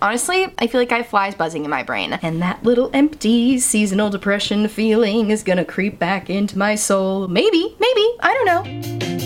Honestly, I feel like I have flies buzzing in my brain. And that little empty seasonal depression feeling is gonna creep back into my soul. Maybe, maybe, I don't know.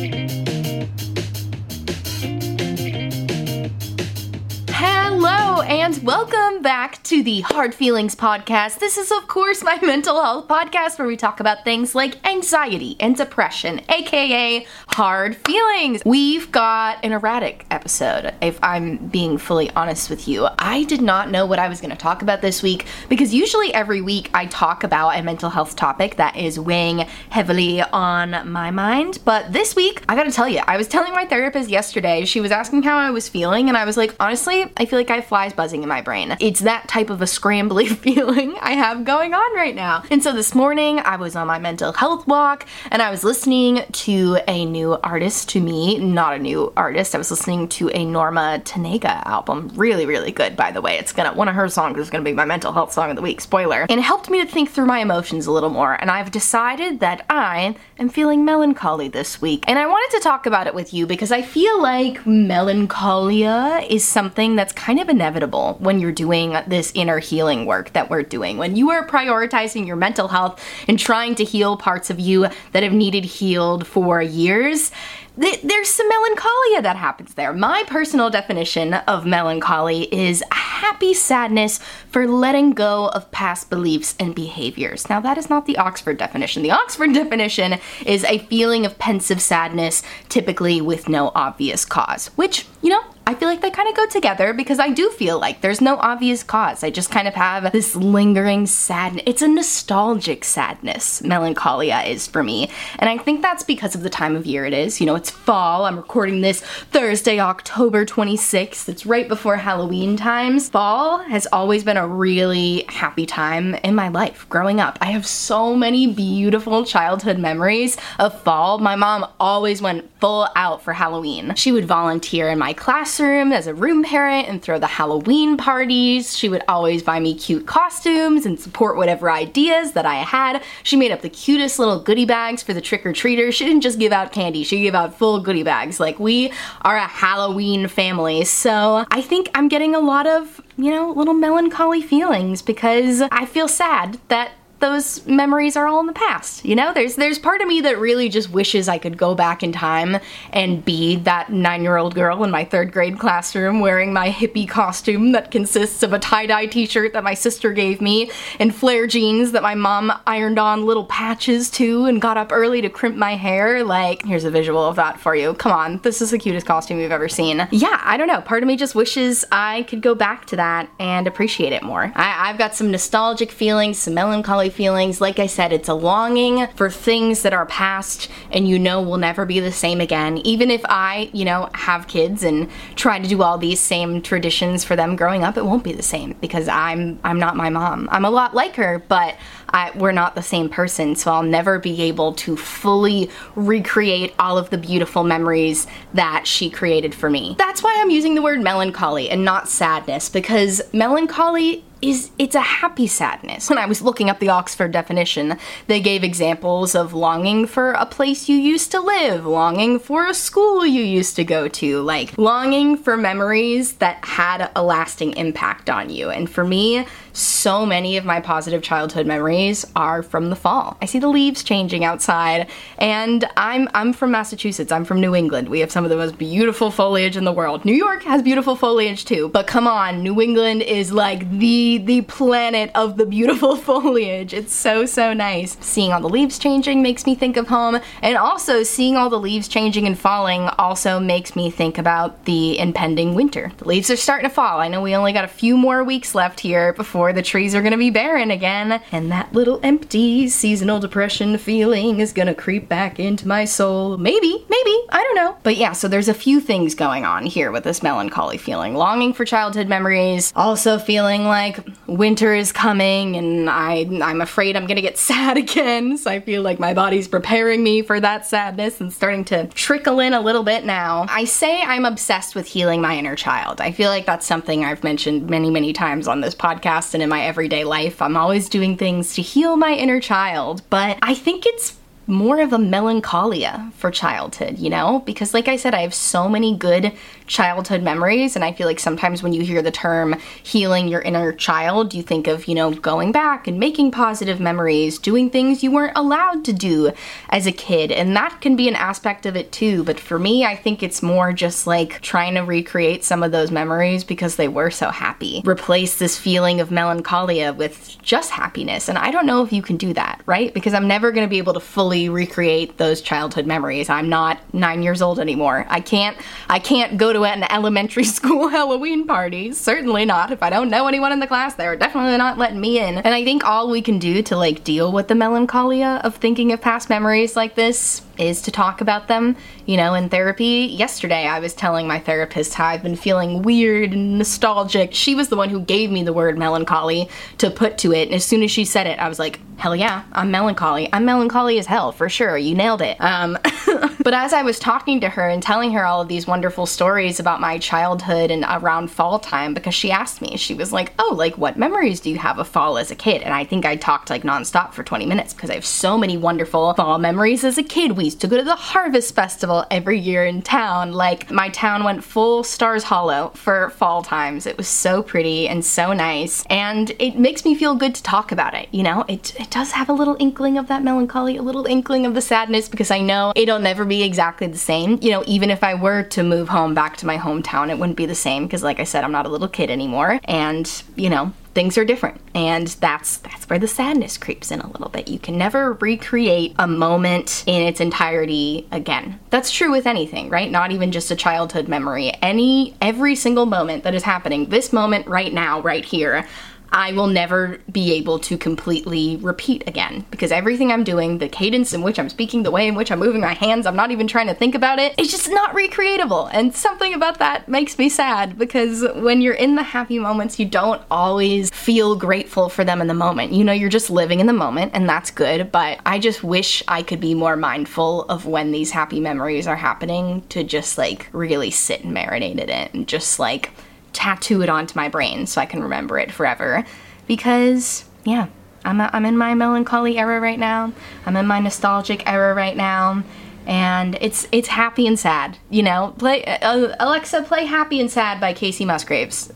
And welcome back to the Hard Feelings Podcast. This is, of course, my mental health podcast where we talk about things like anxiety and depression, aka hard feelings. We've got an erratic episode, if I'm being fully honest with you. I did not know what I was going to talk about this week because usually every week I talk about a mental health topic that is weighing heavily on my mind. But this week, I gotta tell you, I was telling my therapist yesterday, she was asking how I was feeling, and I was like, honestly, I feel like I flies buzzing in my brain. It's that type of a scrambly feeling I have going on right now. And so this morning, I was on my mental health walk and I was listening to a new artist to me, not a new artist. I was listening to a Norma Tanega album. Really, really good, by the way. It's gonna, one of her songs is gonna be my mental health song of the week, spoiler. And it helped me to think through my emotions a little more. And I've decided that I am feeling melancholy this week. And I wanted to talk about it with you because I feel like melancholia is something that's kind of inevitable when you're doing this inner healing work that we're doing. When you are prioritizing your mental health and trying to heal parts of you that have needed healed for years, there's some melancholia that happens there. My personal definition of melancholy is happy sadness for letting go of past beliefs and behaviors. Now, that is not the Oxford definition. The Oxford definition is a feeling of pensive sadness, typically with no obvious cause, which, you know, I feel like they kind of go together because I do feel like there's no obvious cause. I just kind of have this lingering sadness. It's a nostalgic sadness, melancholia is for me. And I think that's because of the time of year it is. You know, it's fall. I'm recording this Thursday, October 26th. It's right before Halloween times. Fall has always been a really happy time in my life growing up. I have so many beautiful childhood memories of fall. My mom always went full out for Halloween. She would volunteer in my classroom as a room parent and throw the Halloween parties. She would always buy me cute costumes and support whatever ideas that I had. She made up the cutest little goodie bags for the trick-or-treaters. She didn't just give out candy, she gave out full goodie bags. Like, we are a Halloween family. So I think I'm getting a lot of, you know, little melancholy feelings because I feel sad that those memories are all in the past. You know, there's there's part of me that really just wishes I could go back in time and be that nine-year-old girl in my third grade classroom wearing my hippie costume that consists of a tie-dye t-shirt that my sister gave me and flare jeans that my mom ironed on little patches to and got up early to crimp my hair. Like, here's a visual of that for you. Come on, this is the cutest costume you've ever seen. Yeah, I don't know. Part of me just wishes I could go back to that and appreciate it more. I, I've got some nostalgic feelings, some melancholy feelings. Like I said, it's a longing for things that are past and you know will never be the same again. Even if I, you know, have kids and try to do all these same traditions for them growing up, it won't be the same because I'm I'm not my mom. I'm a lot like her, but I, we're not the same person, so I'll never be able to fully recreate all of the beautiful memories that she created for me. That's why I'm using the word melancholy and not sadness because melancholy is it's a happy sadness. When I was looking up the Oxford definition, they gave examples of longing for a place you used to live, longing for a school you used to go to, like longing for memories that had a lasting impact on you. And for me, so many of my positive childhood memories are from the fall. I see the leaves changing outside and I'm I'm from Massachusetts. I'm from New England. We have some of the most beautiful foliage in the world. New York has beautiful foliage too, but come on, New England is like the the planet of the beautiful foliage. It's so so nice. Seeing all the leaves changing makes me think of home and also seeing all the leaves changing and falling also makes me think about the impending winter. The leaves are starting to fall. I know we only got a few more weeks left here before the trees are gonna be barren again, and that little empty seasonal depression feeling is gonna creep back into my soul. Maybe, maybe, I don't know. But yeah, so there's a few things going on here with this melancholy feeling. Longing for childhood memories, also feeling like winter is coming and I, I'm afraid I'm gonna get sad again, so I feel like my body's preparing me for that sadness and starting to trickle in a little bit now. I say I'm obsessed with healing my inner child. I feel like that's something I've mentioned many, many times on this podcast and in my everyday life. I'm always doing things to heal my inner child, but I think it's more of a melancholia for childhood, you know? Because, like I said, I have so many good childhood memories, and I feel like sometimes when you hear the term healing your inner child, you think of, you know, going back and making positive memories, doing things you weren't allowed to do as a kid, and that can be an aspect of it too. But for me, I think it's more just like trying to recreate some of those memories because they were so happy. Replace this feeling of melancholia with just happiness, and I don't know if you can do that, right? Because I'm never gonna be able to fully recreate those childhood memories. I'm not nine years old anymore. I can't, I can't go to an elementary school Halloween party. Certainly not. If I don't know anyone in the class, they're definitely not letting me in. And I think all we can do to like deal with the melancholia of thinking of past memories like this is to talk about them. You know, in therapy, yesterday I was telling my therapist how I've been feeling weird and nostalgic. She was the one who gave me the word melancholy to put to it. And as soon as she said it, I was like, hell yeah, I'm melancholy. I'm melancholy as hell, for sure. You nailed it. Um, but as I was talking to her and telling her all of these wonderful stories about my childhood and around fall time, because she asked me, she was like, oh, like what memories do you have of fall as a kid? And I think I talked like nonstop for 20 minutes because I have so many wonderful fall memories as a kid. We used to go to the Harvest Festival every year in town. Like my town went full Stars Hollow for fall times. It was so pretty and so nice. And it makes me feel good to talk about it, you know? It, it does have a little inkling of that melancholy, a little inkling of the sadness because I know it'll never be exactly the same. You know, even if I were to move home back to my hometown, it wouldn't be the same because like I said, I'm not a little kid anymore. And, you know, things are different. And that's that's where the sadness creeps in a little bit. You can never recreate a moment in its entirety again. That's true with anything right? Not even just a childhood memory. Any every single moment that is happening this moment right now right here I will never be able to completely repeat again because everything I'm doing, the cadence in which I'm speaking, the way in which I'm moving my hands, I'm not even trying to think about it. It's just not recreatable. And something about that makes me sad because when you're in the happy moments, you don't always feel grateful for them in the moment. You know, you're just living in the moment and that's good, but I just wish I could be more mindful of when these happy memories are happening to just like really sit and marinate in it and just like tattoo it onto my brain so I can remember it forever. Because, yeah, I'm, a, I'm in my melancholy era right now. I'm in my nostalgic era right now. And it's it's happy and sad, you know. Play uh, Alexa, play "Happy and Sad" by Kacey Musgraves.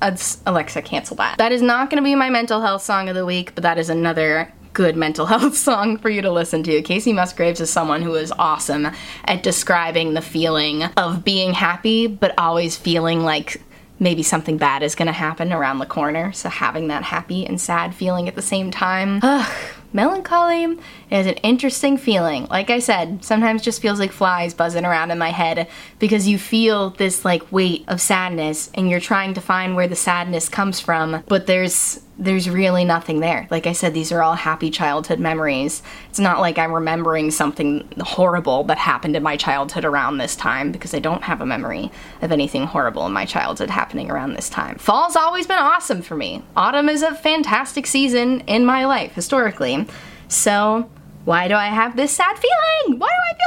Alexa, cancel that. That is not going to be my mental health song of the week, but that is another good mental health song for you to listen to. Kacey Musgraves is someone who is awesome at describing the feeling of being happy, but always feeling like maybe something bad is gonna happen around the corner. So having that happy and sad feeling at the same time. Ugh, melancholy is an interesting feeling. Like I said, sometimes just feels like flies buzzing around in my head because you feel this like weight of sadness and you're trying to find where the sadness comes from, but there's there's really nothing there. Like I said, these are all happy childhood memories. It's not like I'm remembering something horrible that happened in my childhood around this time because I don't have a memory of anything horrible in my childhood happening around this time. Fall's always been awesome for me. Autumn is a fantastic season in my life, historically. So, why do I have this sad feeling? Why do I feel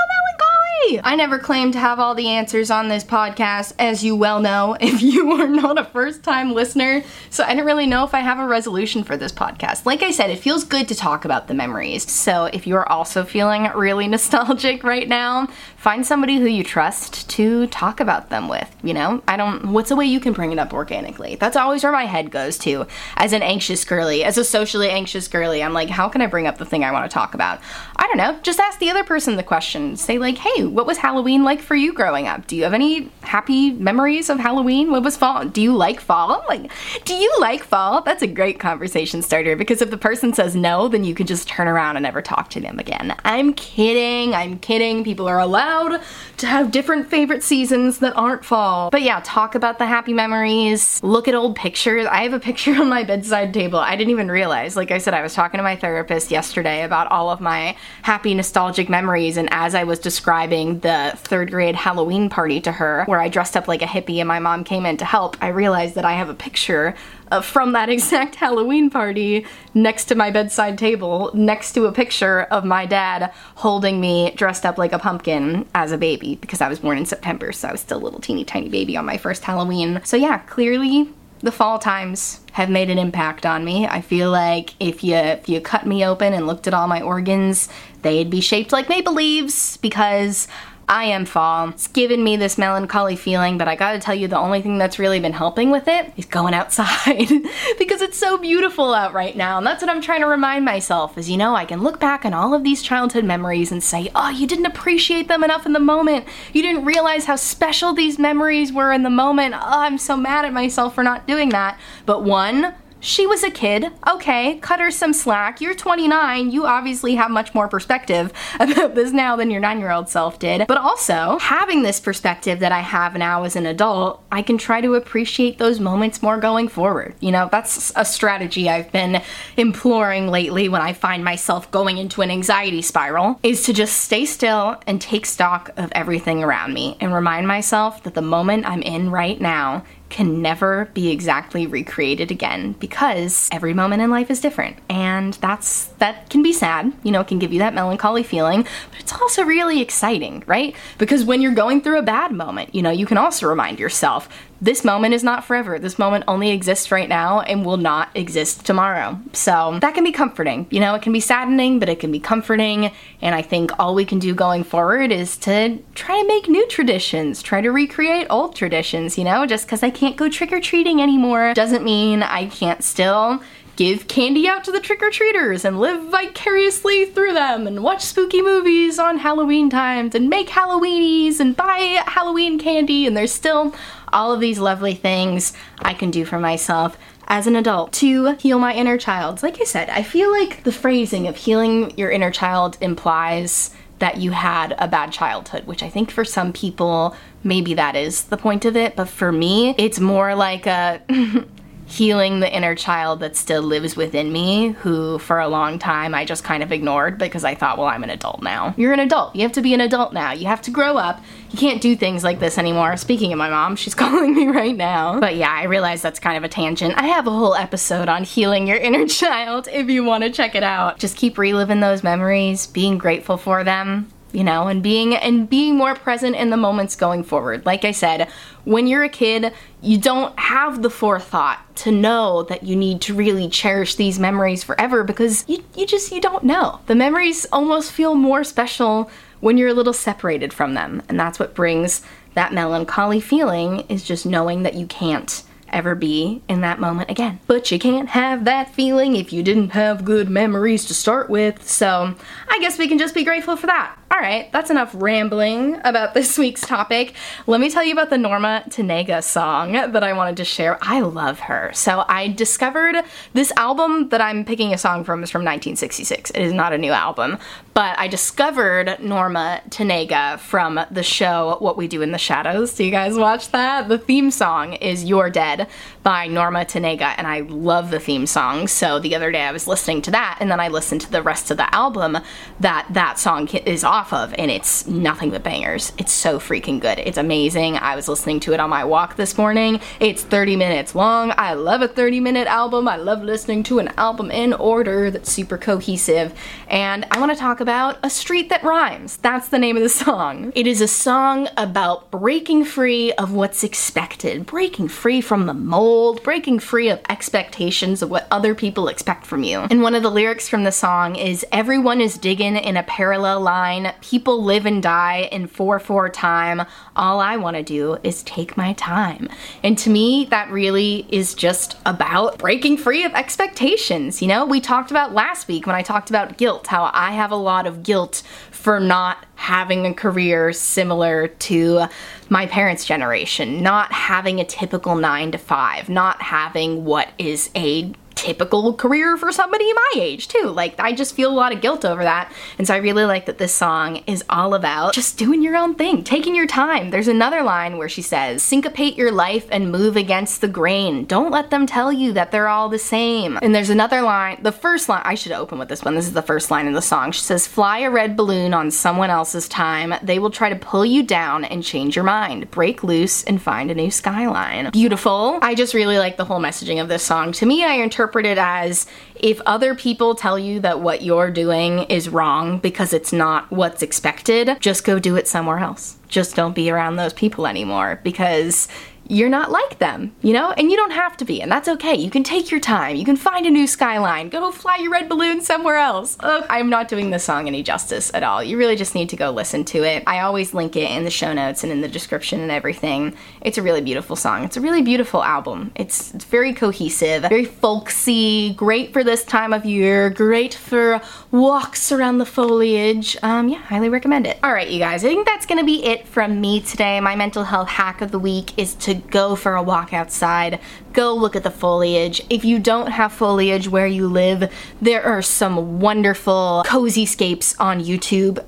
melancholy? I never claim to have all the answers on this podcast, as you well know if you are not a first time listener. So I don't really know if I have a resolution for this podcast. Like I said, it feels good to talk about the memories. So if you are also feeling really nostalgic right now, find somebody who you trust to talk about them with. You know, I don't, what's a way you can bring it up organically? That's always where my head goes to. As an anxious girly, as a socially anxious girly, I'm like, how can I bring up the thing I want to talk about? I don't know, just ask the other person the question. Say, like, hey, what was Halloween like for you growing up? Do you have any happy memories of Halloween? What was fall? Do you like fall? Like, do you like fall? That's a great conversation starter because if the person says no, then you can just turn around and never talk to them again. I'm kidding, I'm kidding. People are allowed to have different favorite seasons that aren't fall. But yeah, talk about the happy memories, look at old pictures. I have a picture on my bedside table. I didn't even realize. Like I said, I was talking to my therapist yesterday about all of my happy nostalgic memories and as I was describing the third grade Halloween party to her where I dressed up like a hippie and my mom came in to help, I realized that I have a picture uh, from that exact Halloween party next to my bedside table, next to a picture of my dad holding me dressed up like a pumpkin as a baby because I was born in September, so I was still a little teeny tiny baby on my first Halloween. So yeah, clearly the fall times have made an impact on me. I feel like if you if you cut me open and looked at all my organs, they'd be shaped like maple leaves because I am fall. It's given me this melancholy feeling, but I gotta tell you, the only thing that's really been helping with it is going outside because it's so beautiful out right now. And that's what I'm trying to remind myself is, you know, I can look back on all of these childhood memories and say, oh, you didn't appreciate them enough in the moment. You didn't realize how special these memories were in the moment. Oh, I'm so mad at myself for not doing that. But one, she was a kid. Okay, cut her some slack. You're 29. You obviously have much more perspective about this now than your nine year old self did. But also, having this perspective that I have now as an adult, I can try to appreciate those moments more going forward. You know, that's a strategy I've been imploring lately when I find myself going into an anxiety spiral is to just stay still and take stock of everything around me and remind myself that the moment I'm in right now can never be exactly recreated again because every moment in life is different. And that's that can be sad you know it can give you that melancholy feeling but it's also really exciting right? Because when you're going through a bad moment you know you can also remind yourself this moment is not forever. This moment only exists right now and will not exist tomorrow. So that can be comforting. You know, it can be saddening, but it can be comforting. And I think all we can do going forward is to try to make new traditions, try to recreate old traditions, you know, just because I can't go trick or treating anymore doesn't mean I can't still give candy out to the trick-or-treaters and live vicariously through them and watch spooky movies on Halloween times and make Halloweenies and buy Halloween candy and there's still all of these lovely things I can do for myself as an adult to heal my inner child. Like I said, I feel like the phrasing of healing your inner child implies that you had a bad childhood, which I think for some people, maybe that is the point of it. But for me, it's more like a healing the inner child that still lives within me, who for a long time I just kind of ignored because I thought, well, I'm an adult now. You're an adult. You have to be an adult now. You have to grow up. You can't do things like this anymore. Speaking of my mom, she's calling me right now. But yeah, I realize that's kind of a tangent. I have a whole episode on healing your inner child if you want to check it out. Just keep reliving those memories, being grateful for them, you know, and being and being more present in the moments going forward. Like I said, when you're a kid, you don't have the forethought to know that you need to really cherish these memories forever because you, you just you don't know. The memories almost feel more special when you're a little separated from them. And that's what brings that melancholy feeling is just knowing that you can't ever be in that moment again. But you can't have that feeling if you didn't have good memories to start with, so I guess we can just be grateful for that. Alright, that's enough rambling about this week's topic. Let me tell you about the Norma Tanega song that I wanted to share. I love her. So I discovered this album that I'm picking a song from is from 1966. It is not a new album, but I discovered Norma Tanega from the show What We Do in the Shadows. Do you guys watch that? The theme song is You're Dead by Norma Tanega, and I love the theme song. So the other day I was listening to that, and then I listened to the rest of the album that that song is off of, and it's nothing but bangers. It's so freaking good. It's amazing. I was listening to it on my walk this morning. It's 30 minutes long. I love a 30 minute album. I love listening to an album in order that's super cohesive. And I want to talk about A Street That Rhymes. That's the name of the song. It is a song about breaking free of what's expected, breaking free from the mold, breaking free of expectations of what other people expect from you. And one of the lyrics from the song is Everyone is digging in a parallel line, people live and die in 4 4 time. All I want to do is take my time. And to me, that really is just about breaking free of expectations. You know, we talked about last week when I talked about guilt, how I have a lot of guilt for not having a career similar to my parents' generation, not having a typical nine to five, not having what is a typical career for somebody my age too. Like I just feel a lot of guilt over that. And so I really like that this song is all about just doing your own thing, taking your time. There's another line where she says, syncopate your life and move against the grain. Don't let them tell you that they're all the same. And there's another line, the first line, I should open with this one. This is the first line in the song. She says, fly a red balloon on someone else's time. They will try to pull you down and change your mind. Break loose and find a new skyline. Beautiful. I just really like the whole messaging of this song. To me, I interpret interpret it as if other people tell you that what you're doing is wrong because it's not what's expected, just go do it somewhere else. Just don't be around those people anymore because you're not like them, you know? And you don't have to be, and that's okay. You can take your time. You can find a new skyline. Go fly your red balloon somewhere else. Ugh, I'm not doing this song any justice at all. You really just need to go listen to it. I always link it in the show notes and in the description and everything. It's a really beautiful song. It's a really beautiful album. It's, it's very cohesive, very folksy, great for this time of year, great for walks around the foliage. Um, yeah, highly recommend it. All right, you guys, I think that's gonna be it from me today. My mental health hack of the week is to go for a walk outside, go look at the foliage. If you don't have foliage where you live, there are some wonderful cozy scapes on YouTube.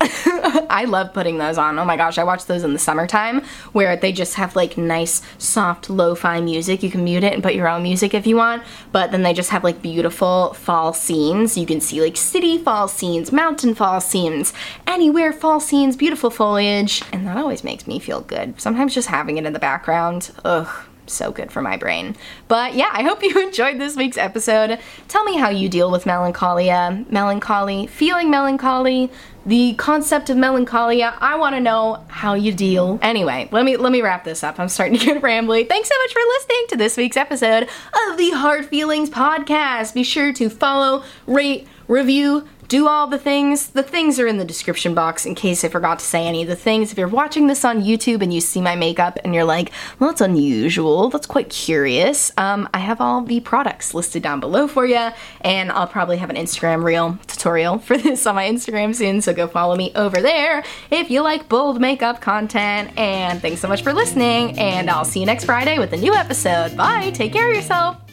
I love putting those on. Oh my gosh, I watch those in the summertime where they just have like nice, soft, lo fi music. You can mute it and put your own music if you want, but then they just have like beautiful fall scenes. You can see like city fall scenes, mountain fall scenes, anywhere fall scenes, beautiful foliage, and that always makes me feel good. Sometimes just having it in the background, ugh so good for my brain. But yeah, I hope you enjoyed this week's episode. Tell me how you deal with melancholia, melancholy, feeling melancholy, the concept of melancholia. I want to know how you deal. Anyway, let me let me wrap this up. I'm starting to get rambly. Thanks so much for listening to this week's episode of the Hard Feelings podcast. Be sure to follow, rate, review, do all the things. The things are in the description box in case I forgot to say any of the things. If you're watching this on YouTube and you see my makeup and you're like, well, that's unusual, that's quite curious, um, I have all the products listed down below for you, and I'll probably have an Instagram reel tutorial for this on my Instagram soon, so go follow me over there if you like bold makeup content. And thanks so much for listening, and I'll see you next Friday with a new episode. Bye, take care of yourself.